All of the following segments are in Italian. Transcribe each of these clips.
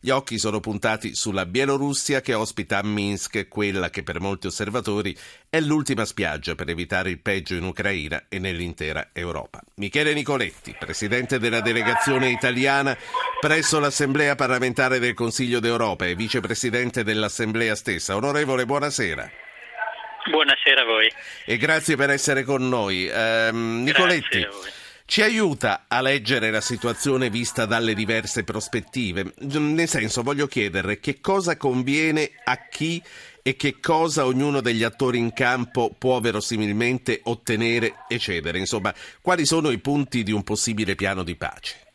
Gli occhi sono puntati sulla Bielorussia che ospita a Minsk quella che per molti osservatori è l'ultima spiaggia per evitare il peggio in Ucraina e nell'intera Europa. Michele Nicoletti, presidente della delegazione italiana presso l'Assemblea parlamentare del Consiglio d'Europa e vicepresidente dell'Assemblea stessa. Onorevole, buonasera. Buonasera a voi. E grazie per essere con noi. Um, Nicoletti. Ci aiuta a leggere la situazione vista dalle diverse prospettive. Nel senso, voglio chiedere che cosa conviene a chi e che cosa ognuno degli attori in campo può verosimilmente ottenere e cedere. Insomma, quali sono i punti di un possibile piano di pace?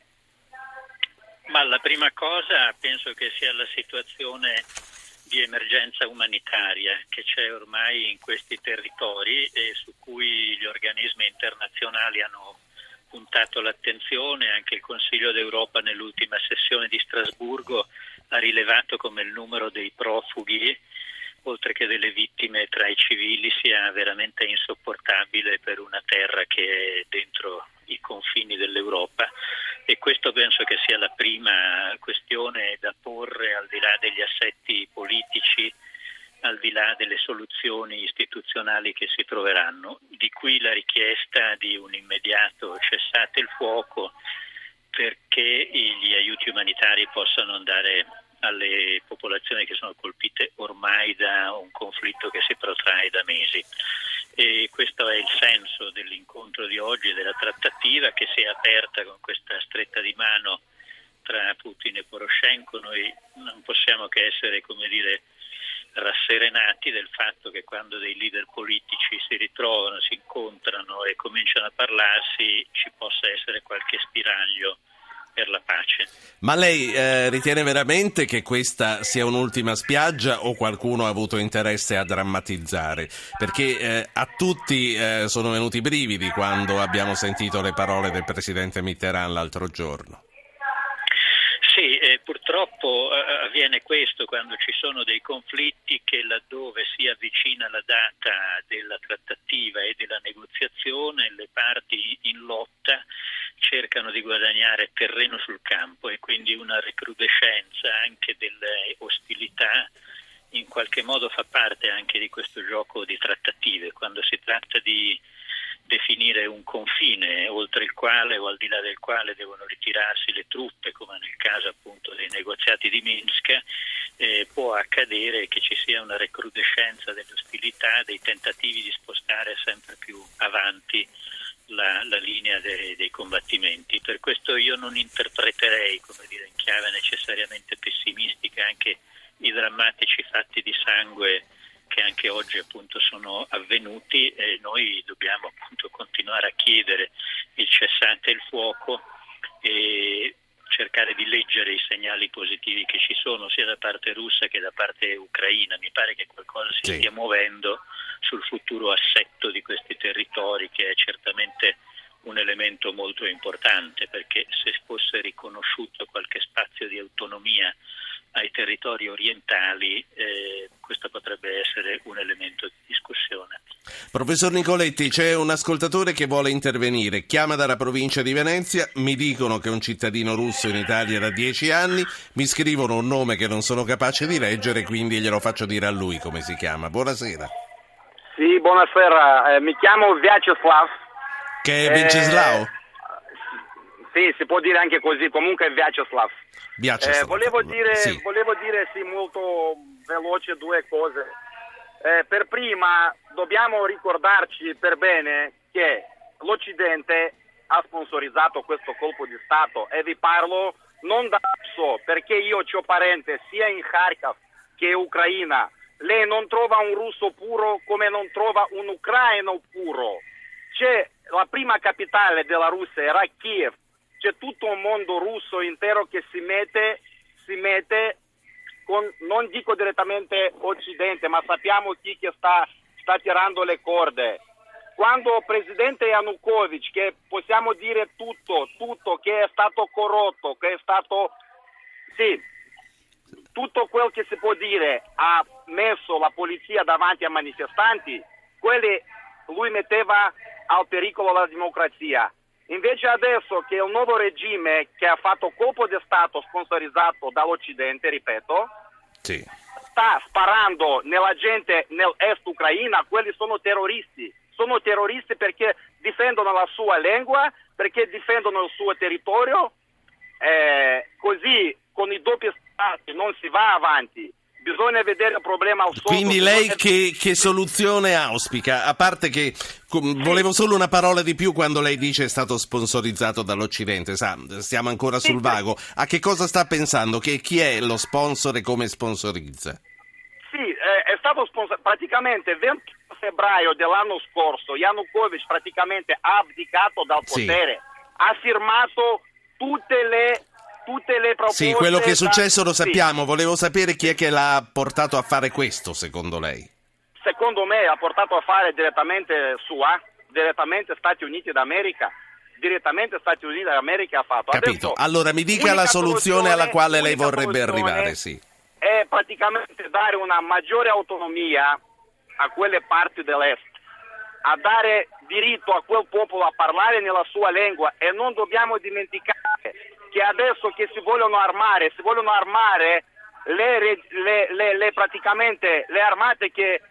Ma la prima cosa penso che sia la situazione di emergenza umanitaria che c'è ormai in questi territori e su cui gli organismi internazionali hanno puntato l'attenzione, anche il Consiglio d'Europa nell'ultima sessione di Strasburgo ha rilevato come il numero dei profughi, oltre che delle vittime tra i civili, sia veramente insopportabile per una terra che è dentro i confini dell'Europa. E questo penso che sia la prima questione da porre al di là degli assetti politici al di là delle soluzioni istituzionali che si troveranno. Di qui la richiesta di un immediato cessate il fuoco perché gli aiuti umanitari possano andare alle popolazioni che sono colpite ormai da un conflitto che si protrae da mesi. E questo è il senso dell'incontro di oggi, della trattativa che si è aperta con questa stretta di mano tra Putin e Poroshenko. Noi non possiamo che essere, come dire, rasserenati del fatto che quando dei leader politici si ritrovano, si incontrano e cominciano a parlarsi ci possa essere qualche spiraglio per la pace. Ma lei eh, ritiene veramente che questa sia un'ultima spiaggia o qualcuno ha avuto interesse a drammatizzare? Perché eh, a tutti eh, sono venuti brividi quando abbiamo sentito le parole del presidente Mitterrand l'altro giorno. Sì, eh, purtroppo eh, avviene questo quando ci sono dei conflitti che laddove si avvicina la data della trattativa e della negoziazione le parti in lotta cercano di guadagnare terreno sul campo e quindi una recrudescenza anche delle ostilità in qualche modo fa parte anche di questo gioco di trattative. Quando si tratta di definire un confine oltre il quale o al di là del quale devono ritirarsi le truppe, come nel caso appunto dei negoziati di Minsk, eh, può accadere che ci sia una recrudescenza delle ostilità, dei tentativi di spostare sempre più avanti la, la linea dei, dei, combattimenti. Per questo io non interpreterei come dire, in chiave necessariamente pessimistica anche i drammatici fatti di sangue che anche oggi appunto sono avvenuti e noi dobbiamo appunto continuare a chiedere il cessante il fuoco e cercare di leggere i segnali positivi che ci sono sia da parte russa che da parte ucraina. Mi pare che qualcosa si sì. stia muovendo sul futuro assetto di questi territori che è certamente un elemento molto importante perché se fosse riconosciuto qualche spazio di autonomia ai territori orientali, eh, questo potrebbe essere un elemento di discussione. Professor Nicoletti, c'è un ascoltatore che vuole intervenire, chiama dalla provincia di Venezia, mi dicono che è un cittadino russo in Italia da dieci anni, mi scrivono un nome che non sono capace di leggere, quindi glielo faccio dire a lui come si chiama. Buonasera. Sì, buonasera, eh, mi chiamo Vyacheslav. Che è Vinceslao? Eh, sì, si può dire anche così, comunque Vyacheslav. Eh, volevo, dire, sì. volevo dire sì, molto veloce due cose. Eh, per prima dobbiamo ricordarci per bene che l'Occidente ha sponsorizzato questo colpo di Stato e vi parlo non da so, perché io ho parente sia in Kharkov che in Ucraina. Lei non trova un russo puro come non trova un ucraino puro. C'è la prima capitale della Russia era Kiev, c'è tutto un mondo russo intero che si mette, si mette con, non dico direttamente Occidente, ma sappiamo chi sta, sta tirando le corde. Quando il presidente Yanukovych, che possiamo dire tutto, tutto, che è stato corrotto, che è stato, sì, tutto quel che si può dire, ha messo la polizia davanti ai manifestanti, quelli lui metteva al pericolo la democrazia Invece adesso che il nuovo regime che ha fatto colpo di Stato sponsorizzato dall'Occidente, ripeto, sì. sta sparando nella gente nell'est Ucraina, quelli sono terroristi. Sono terroristi perché difendono la sua lingua, perché difendono il suo territorio. Eh, così con i doppi stati non si va avanti bisogna vedere il problema al Quindi lei che, che, soluzione auspica? A parte che volevo solo una parola di più quando lei dice è stato sponsorizzato dall'Occidente, sa, stiamo ancora sul vago. A che cosa sta pensando? Che, chi è lo sponsor e come sponsorizza? Sì, è stato sponsor- praticamente il 20 febbraio dell'anno scorso Yanukovych praticamente ha abdicato dal potere, sì. ha firmato tutte le tutte le proposte. Sì, quello che è successo lo sappiamo. Sì. Volevo sapere chi è che l'ha portato a fare questo, secondo lei. Secondo me ha portato a fare direttamente SUA, direttamente Stati Uniti d'America. Direttamente Stati Uniti d'America ha fatto. Capito. Adesso, allora mi dica la soluzione alla quale lei vorrebbe arrivare, sì. È praticamente dare una maggiore autonomia a quelle parti dell'Est, a dare diritto a quel popolo a parlare nella sua lingua e non dobbiamo dimenticare che adesso che si vogliono armare, si vogliono armare le, le, le, praticamente le armate che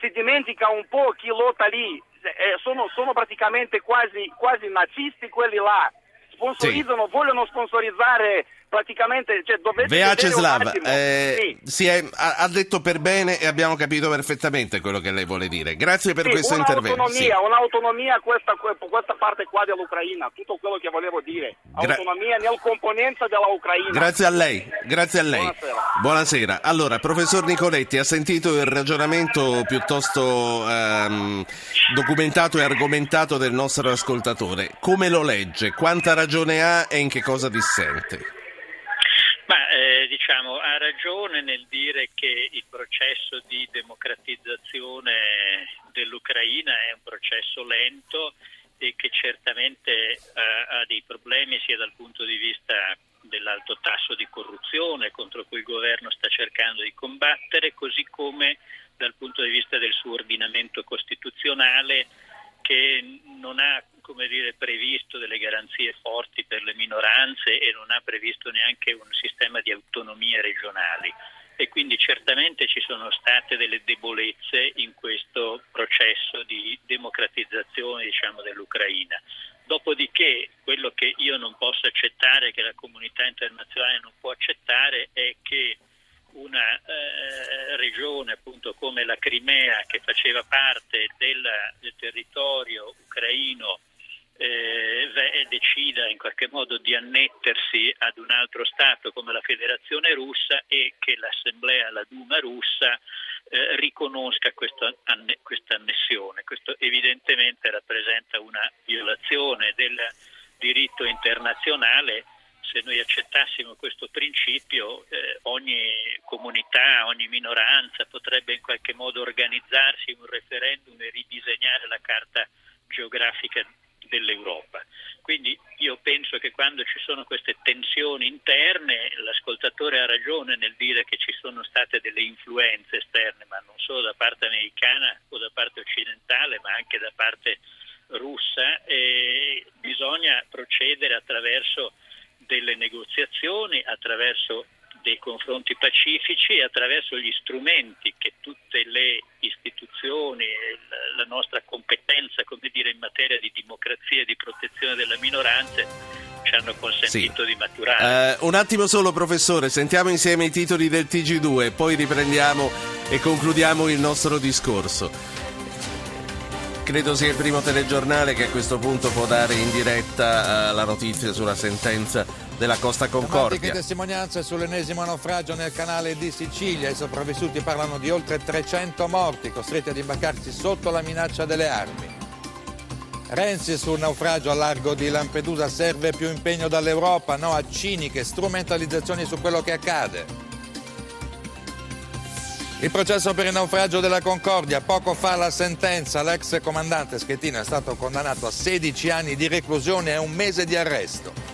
si dimentica un po' chi lotta lì, eh, sono, sono, praticamente quasi, quasi nazisti quelli là, sponsorizzano, sì. vogliono sponsorizzare praticamente cioè, dovete Vyacheslav eh, sì. è, ha, ha, detto per bene e abbiamo capito perfettamente quello che lei vuole dire grazie per sì, questo intervento sì. un'autonomia questa, questa, parte qua dell'Ucraina tutto quello che volevo dire Gra- autonomia nel componenza dell'Ucraina grazie a lei grazie a lei buonasera. buonasera. allora professor Nicoletti ha sentito il ragionamento piuttosto ehm, documentato e argomentato del nostro ascoltatore come lo legge quanta ragione ha e in che cosa dissente diciamo, ha ragione nel dire che il processo di democratizzazione dell'Ucraina è un processo lento e che certamente eh, ha dei problemi sia dal punto di vista dell'alto tasso di corruzione contro cui il governo sta cercando di combattere, così come dal punto di vista del suo ordinamento costituzionale che non ha come dire, previsto delle garanzie forti per le minoranze e non ha previsto neanche un sistema di autonomie regionali e quindi certamente ci sono state delle debolezze in questo processo di democratizzazione diciamo, dell'Ucraina. Dopodiché quello che io non posso accettare, che la comunità internazionale non può accettare, è che una eh, regione appunto come la Crimea che faceva parte del, del territorio ucraino eh, decida in qualche modo di annettersi ad un altro Stato come la Federazione russa e che l'Assemblea, la Duma russa, eh, riconosca questa, anne, questa annessione. Questo evidentemente rappresenta una violazione del diritto internazionale se noi accettassimo questo principio eh, ogni comunità, ogni minoranza potrebbe in qualche modo organizzarsi in un referendum e ridisegnare la carta geografica dell'Europa. Quindi io penso che quando ci sono queste tensioni interne l'ascoltatore ha ragione nel dire che ci sono state delle influenze esterne, ma non solo da parte americana o da parte occidentale, ma anche da parte russa e bisogna procedere attraverso delle negoziazioni, attraverso dei confronti pacifici e attraverso gli strumenti che tutte le istituzioni e la nostra competenza come dire, in materia di democrazia e di protezione delle minoranze ci hanno consentito sì. di maturare. Uh, un attimo solo professore, sentiamo insieme i titoli del TG2 poi riprendiamo e concludiamo il nostro discorso. Credo sia il primo telegiornale che a questo punto può dare in diretta uh, la notizia sulla sentenza della Costa Concordia. Drammatiche testimonianze sull'ennesimo naufragio nel canale di Sicilia. I sopravvissuti parlano di oltre 300 morti costretti ad imbarcarsi sotto la minaccia delle armi. Renzi sul naufragio a largo di Lampedusa serve più impegno dall'Europa, no a ciniche strumentalizzazioni su quello che accade. Il processo per il naufragio della Concordia, poco fa la sentenza, l'ex comandante Schettino è stato condannato a 16 anni di reclusione e un mese di arresto.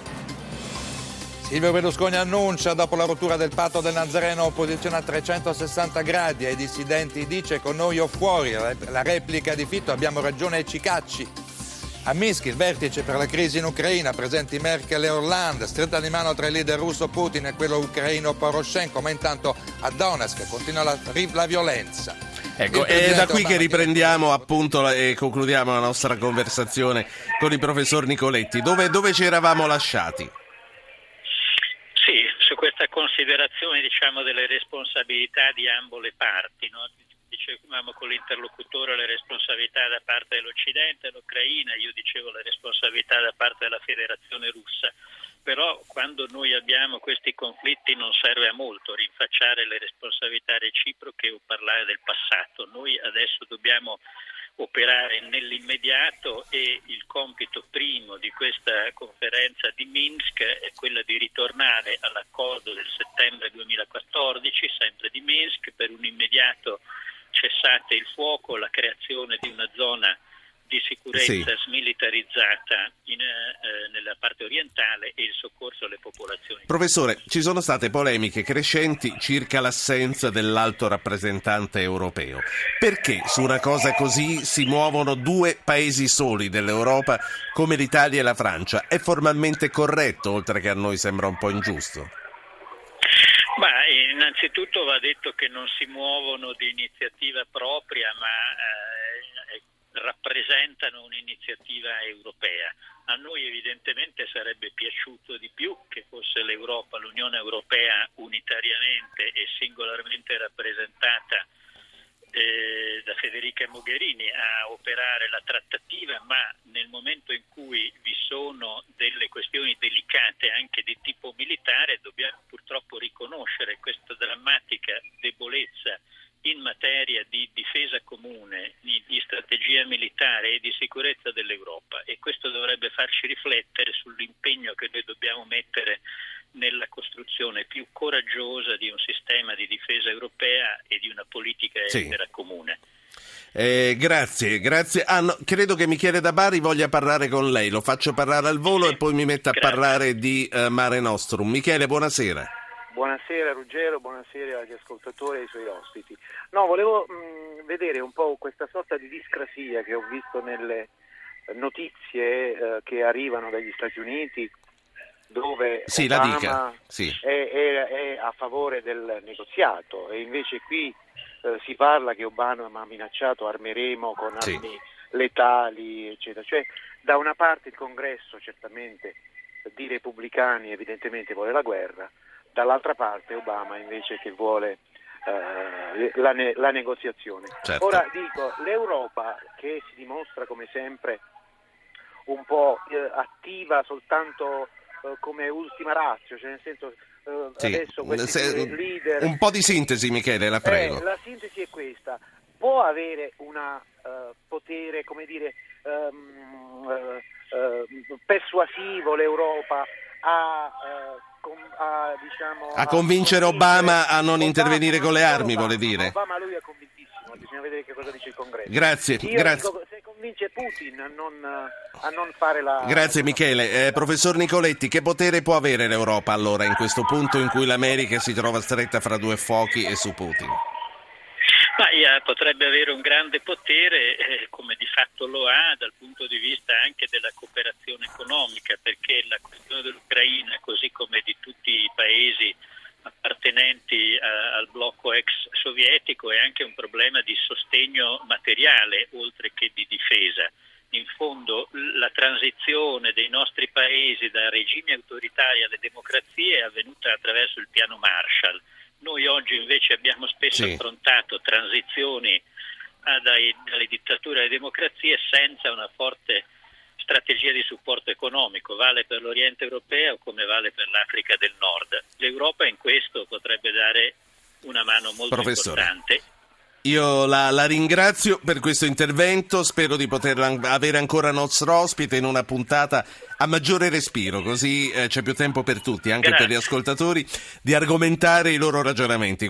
Silvio Berlusconi annuncia dopo la rottura del patto del Nazareno opposizione a 360 gradi ai dissidenti dice con noi o fuori la replica di Fitto abbiamo ragione ai Cicacci A Minsk il vertice per la crisi in Ucraina, presenti Merkel e Hollande, stretta di mano tra il leader russo Putin e quello ucraino Poroshenko, ma intanto a Donetsk continua la, la violenza. Ecco, è da qui che riprendiamo appunto e concludiamo la nostra conversazione con il professor Nicoletti. Dove, dove ci eravamo lasciati? Considerazione diciamo, delle responsabilità di ambo le parti. No? dicevamo con l'interlocutore le responsabilità da parte dell'Occidente, l'Ucraina, io dicevo le responsabilità da parte della Federazione russa, però quando noi abbiamo questi conflitti non serve a molto rinfacciare le responsabilità reciproche o parlare del passato, noi adesso dobbiamo operare nell'immediato e il compito primo di questa conferenza di Minsk è quello di ritornare all'accordo del settembre 2014, sempre di Minsk, per un immediato cessate il fuoco, la creazione di una zona di sicurezza sì. smilitarizzata in, eh, nella parte orientale e il soccorso alle popolazioni. Professore, ci sono state polemiche crescenti circa l'assenza dell'alto rappresentante europeo. Perché su una cosa così si muovono due paesi soli dell'Europa come l'Italia e la Francia? È formalmente corretto, oltre che a noi sembra un po' ingiusto? Ma innanzitutto va detto che non si muovono di iniziativa propria, ma eh, rappresentano un'iniziativa europea. A noi evidentemente sarebbe piaciuto di più che fosse l'Europa, l'Unione Europea unitariamente e singolarmente rappresentata eh, da Federica Mogherini a operare la trattativa, ma nel momento in cui vi sono delle questioni delicate anche di tipo militare dobbiamo purtroppo riconoscere questa drammatica debolezza in materia di difesa comune, di, di, strategia militare e di sicurezza dell'Europa e questo dovrebbe farci riflettere sull'impegno che noi dobbiamo mettere nella costruzione più coraggiosa di un sistema di difesa europea e di una politica estera sì. comune. Eh, grazie, grazie. Ah, no, credo che Michele da Bari voglia parlare con lei. Lo faccio parlare al volo sì. e poi mi metto a grazie. parlare di uh, Mare Nostrum. Michele, buonasera. Buonasera Ruggero, buonasera agli ascoltatori e ai suoi ospiti. No, volevo mh, vedere un po' questa sorta di discrasia che ho visto nelle notizie eh, che arrivano dagli Stati Uniti dove sì, Obama sì. è, è, è, a favore del negoziato e invece qui eh, si parla che Obama ha minacciato armeremo con armi sì. letali, eccetera. Cioè, da una parte il congresso certamente di repubblicani evidentemente vuole la guerra, dall'altra parte Obama invece che vuole eh, la, ne- la, negoziazione. Certo. Ora dico, l'Europa che si dimostra come sempre un po' eh, attiva soltanto eh, come ultima razza, cioè nel senso eh, sì. adesso questi Se, leader... Un po' di sintesi Michele, la prego. Eh, la sintesi è questa, può avere un uh, potere, come dire, um, persuasivo l'Europa a, a, diciamo, a convincere Obama a non Obama, intervenire con le armi, Obama, vuole dire? Obama lui è convintissimo, bisogna vedere che cosa dice il Congresso. Grazie, Io grazie. Dico, convince Putin a non, a non fare la... Grazie Michele. Eh, professor Nicoletti, che potere può avere l'Europa allora in questo punto in cui l'America si trova stretta fra due fuochi e su Putin? Ma potrebbe avere un grande potere, eh, come di fatto lo ha, dal punto di vista anche della cooperazione economica, perché la questione dell'Ucraina, così come di tutti i paesi appartenenti a, al blocco ex sovietico è anche un problema di sostegno materiale oltre che di difesa. In fondo la transizione dei nostri paesi da regimi autoritari alle democrazie è avvenuta attraverso il piano Marshall. Noi oggi invece abbiamo spesso sì. affrontato transizioni dai, dalle dittature alle democrazie senza una forte strategia di supporto economico, vale per l'Oriente europeo come vale per l'Africa del Nord. L'Europa in questo potrebbe dare una mano molto Professore. importante. Io la, la, ringrazio per questo intervento, spero di poter avere ancora nostro ospite in una puntata a maggiore respiro, così eh, c'è più tempo per tutti, anche Grazie. per gli ascoltatori, di argomentare i loro ragionamenti.